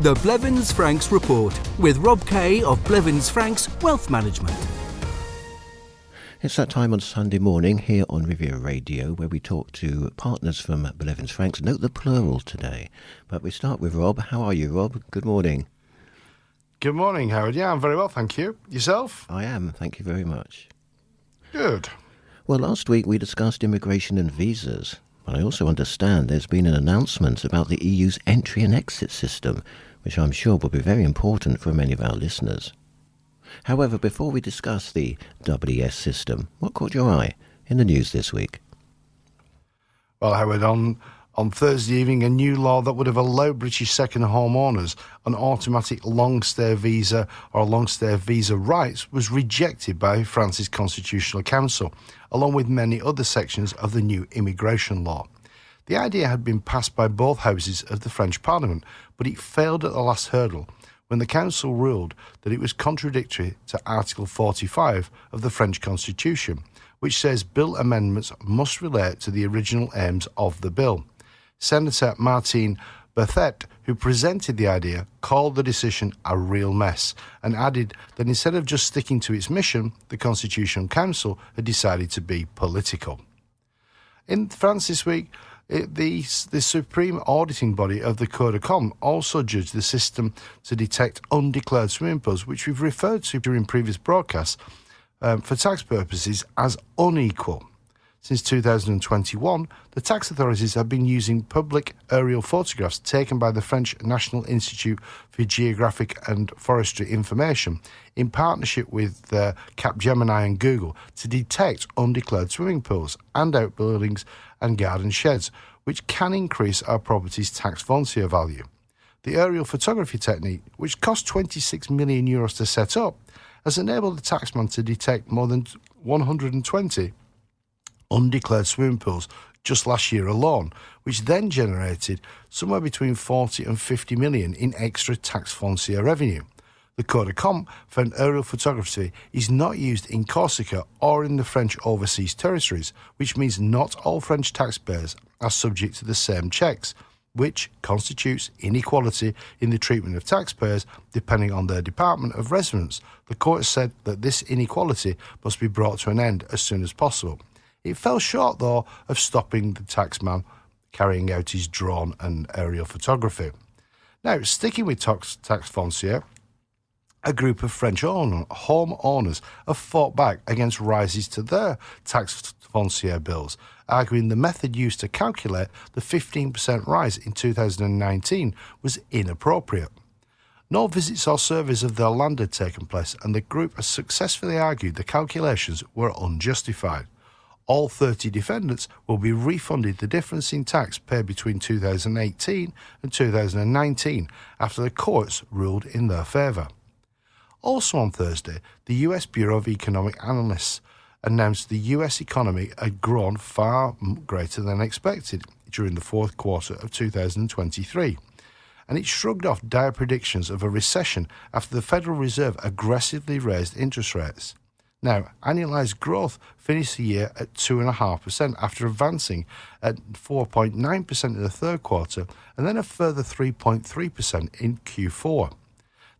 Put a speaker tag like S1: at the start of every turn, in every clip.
S1: The Blevins Franks Report with Rob Kay of Blevins Franks Wealth Management.
S2: It's that time on Sunday morning here on Riviera Radio where we talk to partners from Blevins Franks. Note the plural today. But we start with Rob. How are you, Rob? Good morning.
S3: Good morning, Howard. Yeah, I'm very well, thank you. Yourself?
S2: I am. Thank you very much.
S3: Good.
S2: Well, last week we discussed immigration and visas. But I also understand there's been an announcement about the EU's entry and exit system, which I'm sure will be very important for many of our listeners. However, before we discuss the EES system, what caught your eye in the news this week?
S3: Well, Howard, on on Thursday evening, a new law that would have allowed British second home owners an automatic long stay visa or long stay visa rights was rejected by France's Constitutional Council, along with many other sections of the new immigration law. The idea had been passed by both houses of the French Parliament, but it failed at the last hurdle when the Council ruled that it was contradictory to Article 45 of the French Constitution, which says bill amendments must relate to the original aims of the bill. Senator Martine Berthet, who presented the idea, called the decision a real mess and added that instead of just sticking to its mission, the Constitutional Council had decided to be political. In France this week, it, the, the supreme auditing body of the Comptes also judged the system to detect undeclared swimming pools, which we've referred to during previous broadcasts, um, for tax purposes as unequal. Since 2021, the tax authorities have been using public aerial photographs taken by the French National Institute for Geographic and Forestry Information in partnership with uh, Capgemini and Google to detect undeclared swimming pools and outbuildings and garden sheds, which can increase our property's tax foncier value. The aerial photography technique, which cost 26 million euros to set up, has enabled the taxman to detect more than 120 undeclared swimming pools just last year alone, which then generated somewhere between 40 and 50 million in extra tax foncier revenue. The Cour des Comptes found aerial photography is not used in Corsica or in the French overseas territories, which means not all French taxpayers are subject to the same checks, which constitutes inequality in the treatment of taxpayers depending on their department of residence. The court said that this inequality must be brought to an end as soon as possible. It fell short, though, of stopping the taxman carrying out his drone and aerial photography. Now, sticking with tax, tax foncier, a group of French home owners have fought back against rises to their tax foncier bills, arguing the method used to calculate the 15% rise in 2019 was inappropriate. No visits or surveys of their land had taken place, and the group has successfully argued the calculations were unjustified all 30 defendants will be refunded the difference in tax paid between 2018 and 2019 after the courts ruled in their favour. Also on Thursday, the US Bureau of Economic Analysts announced the US economy had grown far greater than expected during the fourth quarter of 2023. And it shrugged off dire predictions of a recession after the Federal Reserve aggressively raised interest rates. Now, annualized growth finished the year at 2.5% after advancing at 4.9% in the third quarter and then a further 3.3% in Q4.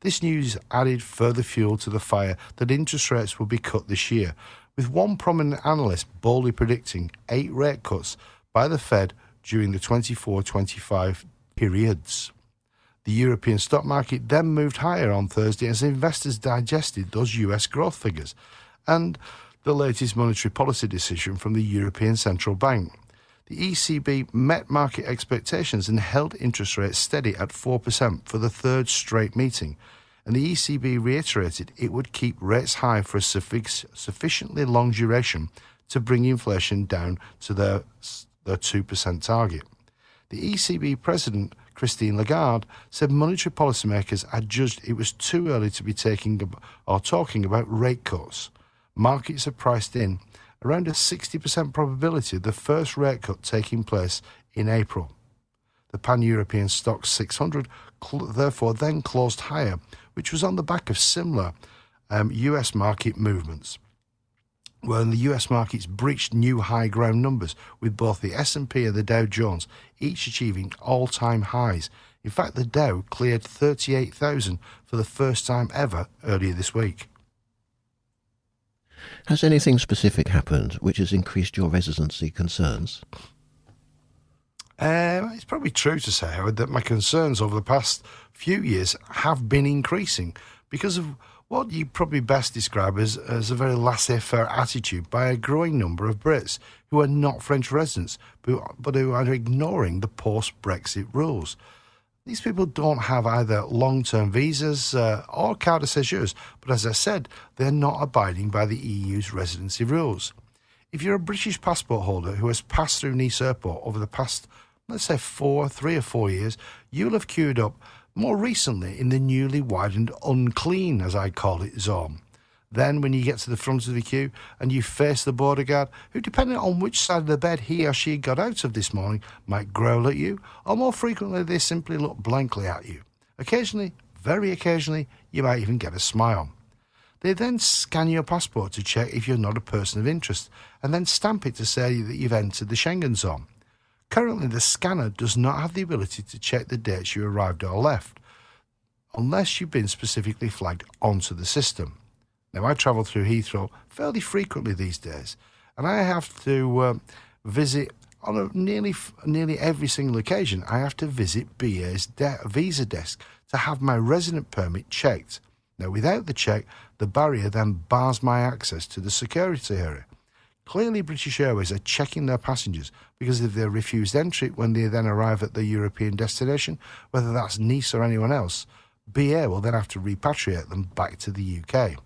S3: This news added further fuel to the fire that interest rates would be cut this year, with one prominent analyst boldly predicting eight rate cuts by the Fed during the 24 25 periods. The European stock market then moved higher on Thursday as investors digested those US growth figures and the latest monetary policy decision from the European Central Bank. The ECB met market expectations and held interest rates steady at 4% for the third straight meeting, and the ECB reiterated it would keep rates high for a sufficiently long duration to bring inflation down to their, their 2% target. The ECB president, Christine Lagarde, said monetary policymakers had judged it was too early to be taking or talking about rate cuts markets have priced in around a 60% probability of the first rate cut taking place in April. The pan European STOXX 600 cl- therefore then closed higher, which was on the back of similar um, US market movements. When the US markets breached new high ground numbers, with both the S&P and the Dow Jones each achieving all-time highs In fact, the Dow cleared 38,000 for the first time ever earlier this week.
S2: Has anything specific happened which has increased your residency concerns?
S3: Uh, it's probably true to say, Howard, that my concerns over the past few years have been increasing because of what you probably best describe as, as a very laissez faire attitude by a growing number of Brits who are not French residents, but, but who are ignoring the post Brexit rules. These people don't have either long term visas uh, or carte de séjour, but as I said, they're not abiding by the EU's residency rules. If you're a British passport holder who has passed through Nice Airport over the past, let's say, four, three or four years, you'll have queued up more recently in the newly widened unclean, as I call it, zone. Then, when you get to the front of the queue and you face the border guard, who, depending on which side of the bed he or she got out of this morning, might growl at you, or more frequently, they simply look blankly at you. Occasionally, very occasionally, you might even get a smile. They then scan your passport to check if you're not a person of interest, and then stamp it to say that you've entered the Schengen zone. Currently, the scanner does not have the ability to check the dates you arrived or left, unless you've been specifically flagged onto the system. Now, I travel through Heathrow fairly frequently these days, and I have to um, visit on a nearly nearly every single occasion. I have to visit BA's de- visa desk to have my resident permit checked. Now, without the check, the barrier then bars my access to the security area. Clearly, British Airways are checking their passengers because if they're refused entry when they then arrive at their European destination, whether that's Nice or anyone else, BA will then have to repatriate them back to the UK.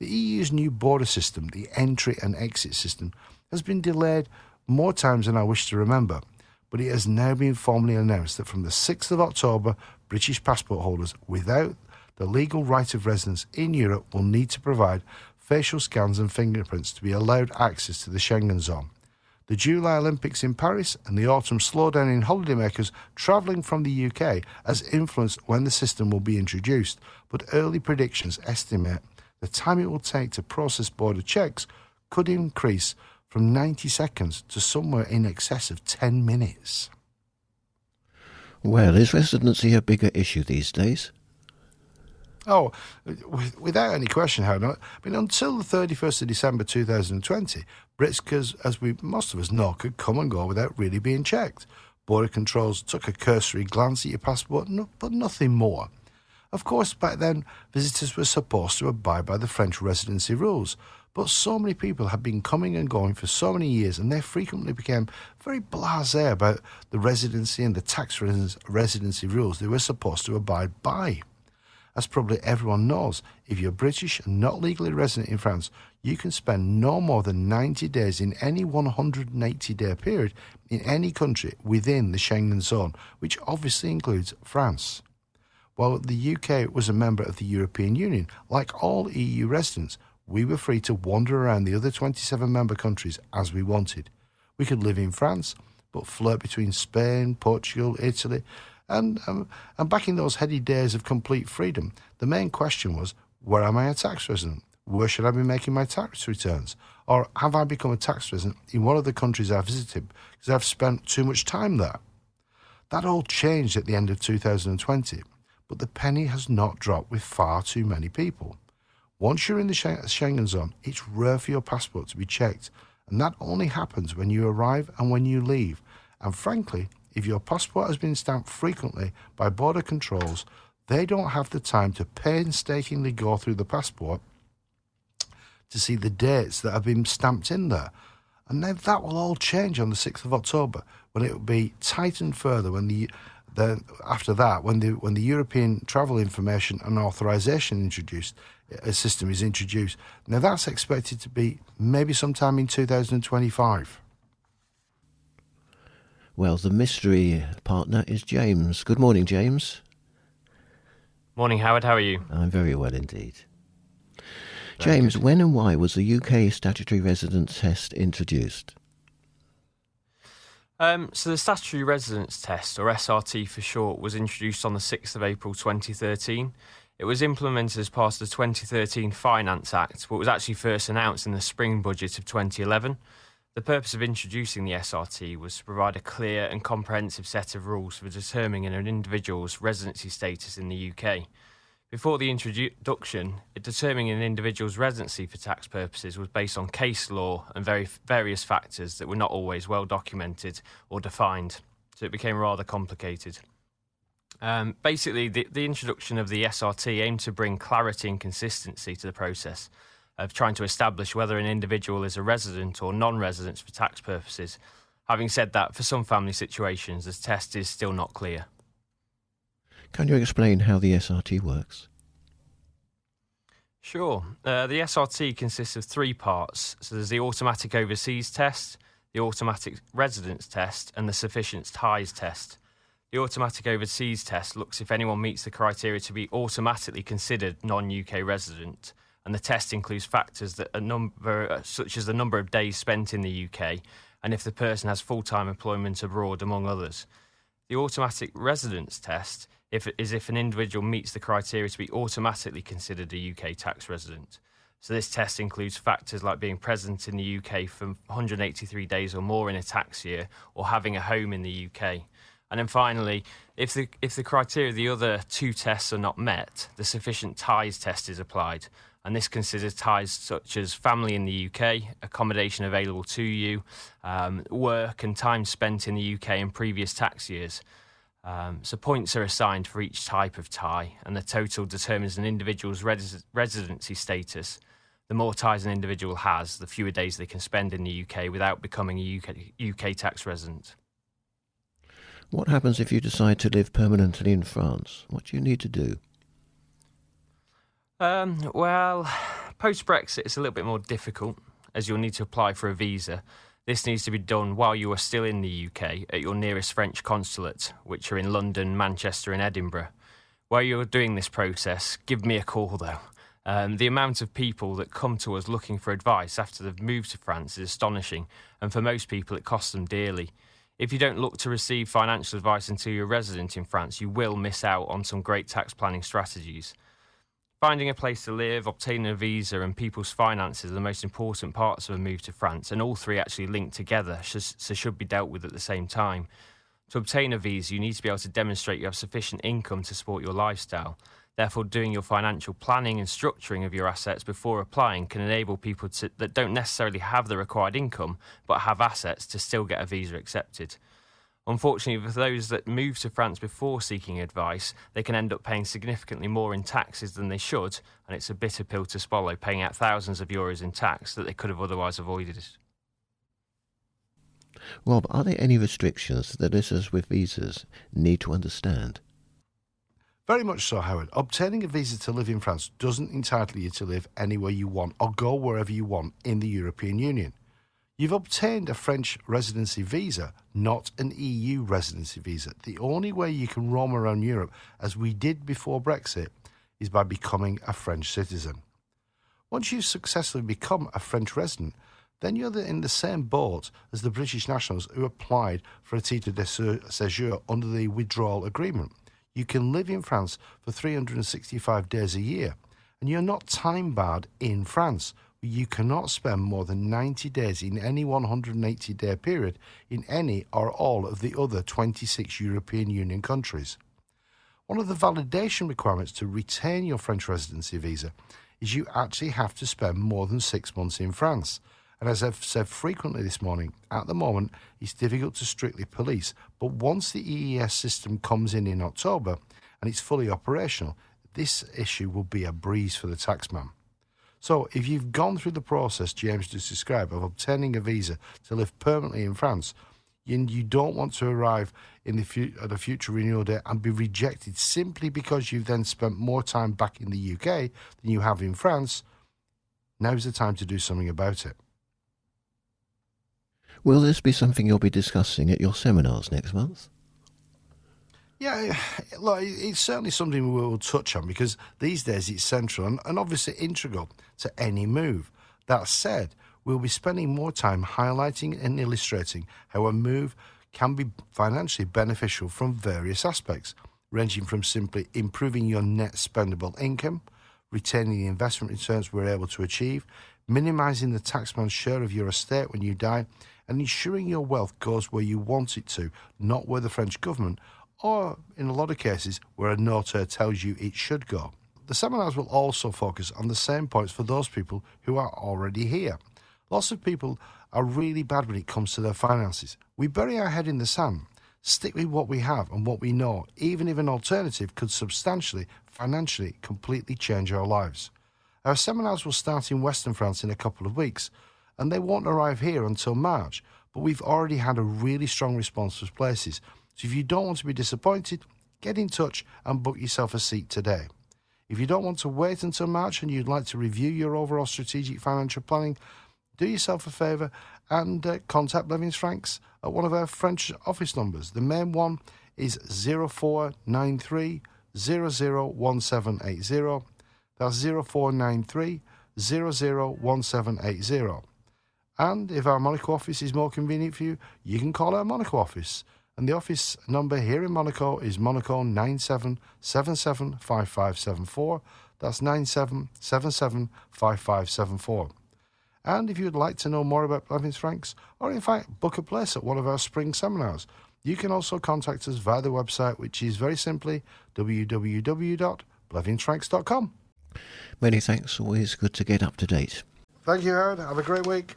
S3: The EU's new border system, the entry and exit system, has been delayed more times than I wish to remember, but it has now been formally announced that from the 6th of October, British passport holders without the legal right of residence in Europe will need to provide facial scans and fingerprints to be allowed access to the Schengen zone. The July Olympics in Paris and the autumn slowdown in holidaymakers travelling from the UK has influenced when the system will be introduced, but early predictions estimate the time it will take to process border checks could increase from 90 seconds to somewhere in excess of 10 minutes.
S2: Well, is residency a bigger issue these days?
S3: Oh, without any question, Howard. I mean, until the 31st of December 2020, Brits, as we most of us know, could come and go without really being checked. Border controls took a cursory glance at your passport, but nothing more. Of course, back then, visitors were supposed to abide by the French residency rules, but so many people had been coming and going for so many years, and they frequently became very blasé about the residency and the tax residency rules they were supposed to abide by. As probably everyone knows, if you're British and not legally resident in France, you can spend no more than 90 days in any 180 day period in any country within the Schengen zone, which obviously includes France. While the UK was a member of the European Union, like all EU residents, we were free to wander around the other 27 member countries as we wanted. We could live in France, but flirt between Spain, Portugal, Italy, and, um, and back in those heady days of complete freedom, the main question was where am I a tax resident? Where should I be making my tax returns? Or have I become a tax resident in one of the countries I've visited because I've spent too much time there? That all changed at the end of 2020, but the penny has not dropped with far too many people. Once you're in the Schengen zone, it's rare for your passport to be checked, and that only happens when you arrive and when you leave. And frankly, if your passport has been stamped frequently by border controls, they don't have the time to painstakingly go through the passport to see the dates that have been stamped in there. And then that will all change on the 6th of October when it will be tightened further when the then after that when the when the European travel information and authorization introduced a system is introduced. Now that's expected to be maybe sometime in 2025.
S2: Well, the mystery partner is James. Good morning, James.
S4: Morning, Howard. How are you?
S2: I'm very well indeed. Very James, good. when and why was the UK statutory residence test introduced?
S4: Um, so, the statutory residence test, or SRT for short, was introduced on the 6th of April 2013. It was implemented as part of the 2013 Finance Act, but was actually first announced in the spring budget of 2011. The purpose of introducing the SRT was to provide a clear and comprehensive set of rules for determining an individual's residency status in the UK. Before the introduction, determining an individual's residency for tax purposes was based on case law and very, various factors that were not always well documented or defined, so it became rather complicated. Um, basically, the, the introduction of the SRT aimed to bring clarity and consistency to the process of trying to establish whether an individual is a resident or non resident for tax purposes. Having said that, for some family situations, the test is still not clear.
S2: Can you explain how the SRT works?
S4: Sure. Uh, the SRT consists of three parts. So there's the automatic overseas test, the automatic residence test, and the sufficient ties test. The automatic overseas test looks if anyone meets the criteria to be automatically considered non UK resident and the test includes factors that a number uh, such as the number of days spent in the UK and if the person has full-time employment abroad among others. The automatic residence test if, is if an individual meets the criteria to be automatically considered a UK tax resident. So this test includes factors like being present in the UK for 183 days or more in a tax year or having a home in the UK. And then finally, if the if the criteria of the other two tests are not met, the sufficient ties test is applied, and this considers ties such as family in the UK, accommodation available to you, um, work and time spent in the UK in previous tax years. Um, so points are assigned for each type of tie, and the total determines an individual's res- residency status. The more ties an individual has, the fewer days they can spend in the UK without becoming a UK, UK tax resident.
S2: What happens if you decide to live permanently in France? What do you need to do?
S4: Um, well, post Brexit, it's a little bit more difficult as you'll need to apply for a visa. This needs to be done while you are still in the UK at your nearest French consulate, which are in London, Manchester, and Edinburgh. While you're doing this process, give me a call though. Um, the amount of people that come to us looking for advice after they've moved to France is astonishing, and for most people, it costs them dearly. If you don't look to receive financial advice until you're resident in France, you will miss out on some great tax planning strategies. Finding a place to live, obtaining a visa, and people's finances are the most important parts of a move to France, and all three actually link together, so should be dealt with at the same time. To obtain a visa, you need to be able to demonstrate you have sufficient income to support your lifestyle. Therefore, doing your financial planning and structuring of your assets before applying can enable people to, that don't necessarily have the required income but have assets to still get a visa accepted. Unfortunately, for those that move to France before seeking advice, they can end up paying significantly more in taxes than they should, and it's a bitter pill to swallow, paying out thousands of euros in tax that they could have otherwise avoided.
S2: Rob, are there any restrictions that listeners with visas need to understand?
S3: Very much so, Howard. Obtaining a visa to live in France doesn't entitle you to live anywhere you want or go wherever you want in the European Union. You've obtained a French residency visa, not an EU residency visa. The only way you can roam around Europe, as we did before Brexit, is by becoming a French citizen. Once you've successfully become a French resident, then you're in the same boat as the British nationals who applied for a titre de séjour under the withdrawal agreement. You can live in France for 365 days a year, and you're not time barred in France you cannot spend more than 90 days in any 180 day period in any or all of the other 26 European Union countries. One of the validation requirements to retain your French residency visa is you actually have to spend more than six months in France. And as I've said frequently this morning, at the moment it's difficult to strictly police, but once the EES system comes in in October and it's fully operational, this issue will be a breeze for the taxman. So, if you've gone through the process James just described of obtaining a visa to live permanently in France, and you don't want to arrive in the fu- at a future renewal date and be rejected simply because you've then spent more time back in the UK than you have in France, now's the time to do something about it.
S2: Will this be something you'll be discussing at your seminars next month?
S3: Yeah, look, it's certainly something we will touch on because these days it's central and, and obviously integral to any move. That said, we'll be spending more time highlighting and illustrating how a move can be financially beneficial from various aspects, ranging from simply improving your net spendable income, retaining the investment returns we're able to achieve, minimising the taxman's share of your estate when you die, and ensuring your wealth goes where you want it to, not where the French government, or in a lot of cases, where a notaire tells you it should go. The seminars will also focus on the same points for those people who are already here. Lots of people are really bad when it comes to their finances. We bury our head in the sand, stick with what we have and what we know, even if an alternative could substantially, financially, completely change our lives. Our seminars will start in Western France in a couple of weeks, and they won't arrive here until March, but we've already had a really strong response to places. So if you don't want to be disappointed, get in touch and book yourself a seat today. If you don't want to wait until March and you'd like to review your overall strategic financial planning, do yourself a favour and uh, contact Blevins Franks at one of our French office numbers. The main one is 0493 001780. That's 0493 001780. And if our Monaco office is more convenient for you, you can call our Monaco office. And the office number here in Monaco is Monaco 97775574. That's 97775574. And if you'd like to know more about Blevins Franks, or in fact book a place at one of our spring seminars, you can also contact us via the website, which is very simply www.blevinsfranks.com.
S2: Many thanks. Always good to get up to date.
S3: Thank you, Howard. Have a great week.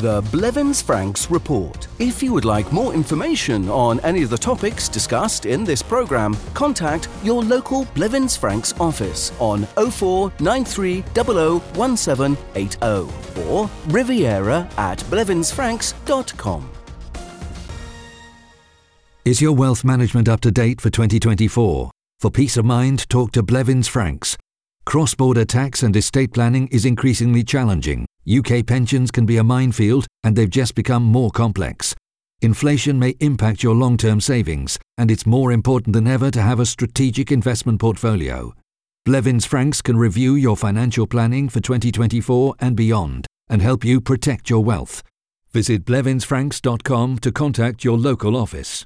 S1: The Blevins Franks Report. If you would like more information on any of the topics discussed in this programme, contact your local Blevins Franks office on 0493 001780 or riviera at blevinsfranks.com.
S5: Is your wealth management up to date for 2024? For peace of mind, talk to Blevins Franks. Cross border tax and estate planning is increasingly challenging. UK pensions can be a minefield and they've just become more complex. Inflation may impact your long term savings, and it's more important than ever to have a strategic investment portfolio. Blevins Franks can review your financial planning for 2024 and beyond and help you protect your wealth. Visit blevinsfranks.com to contact your local office.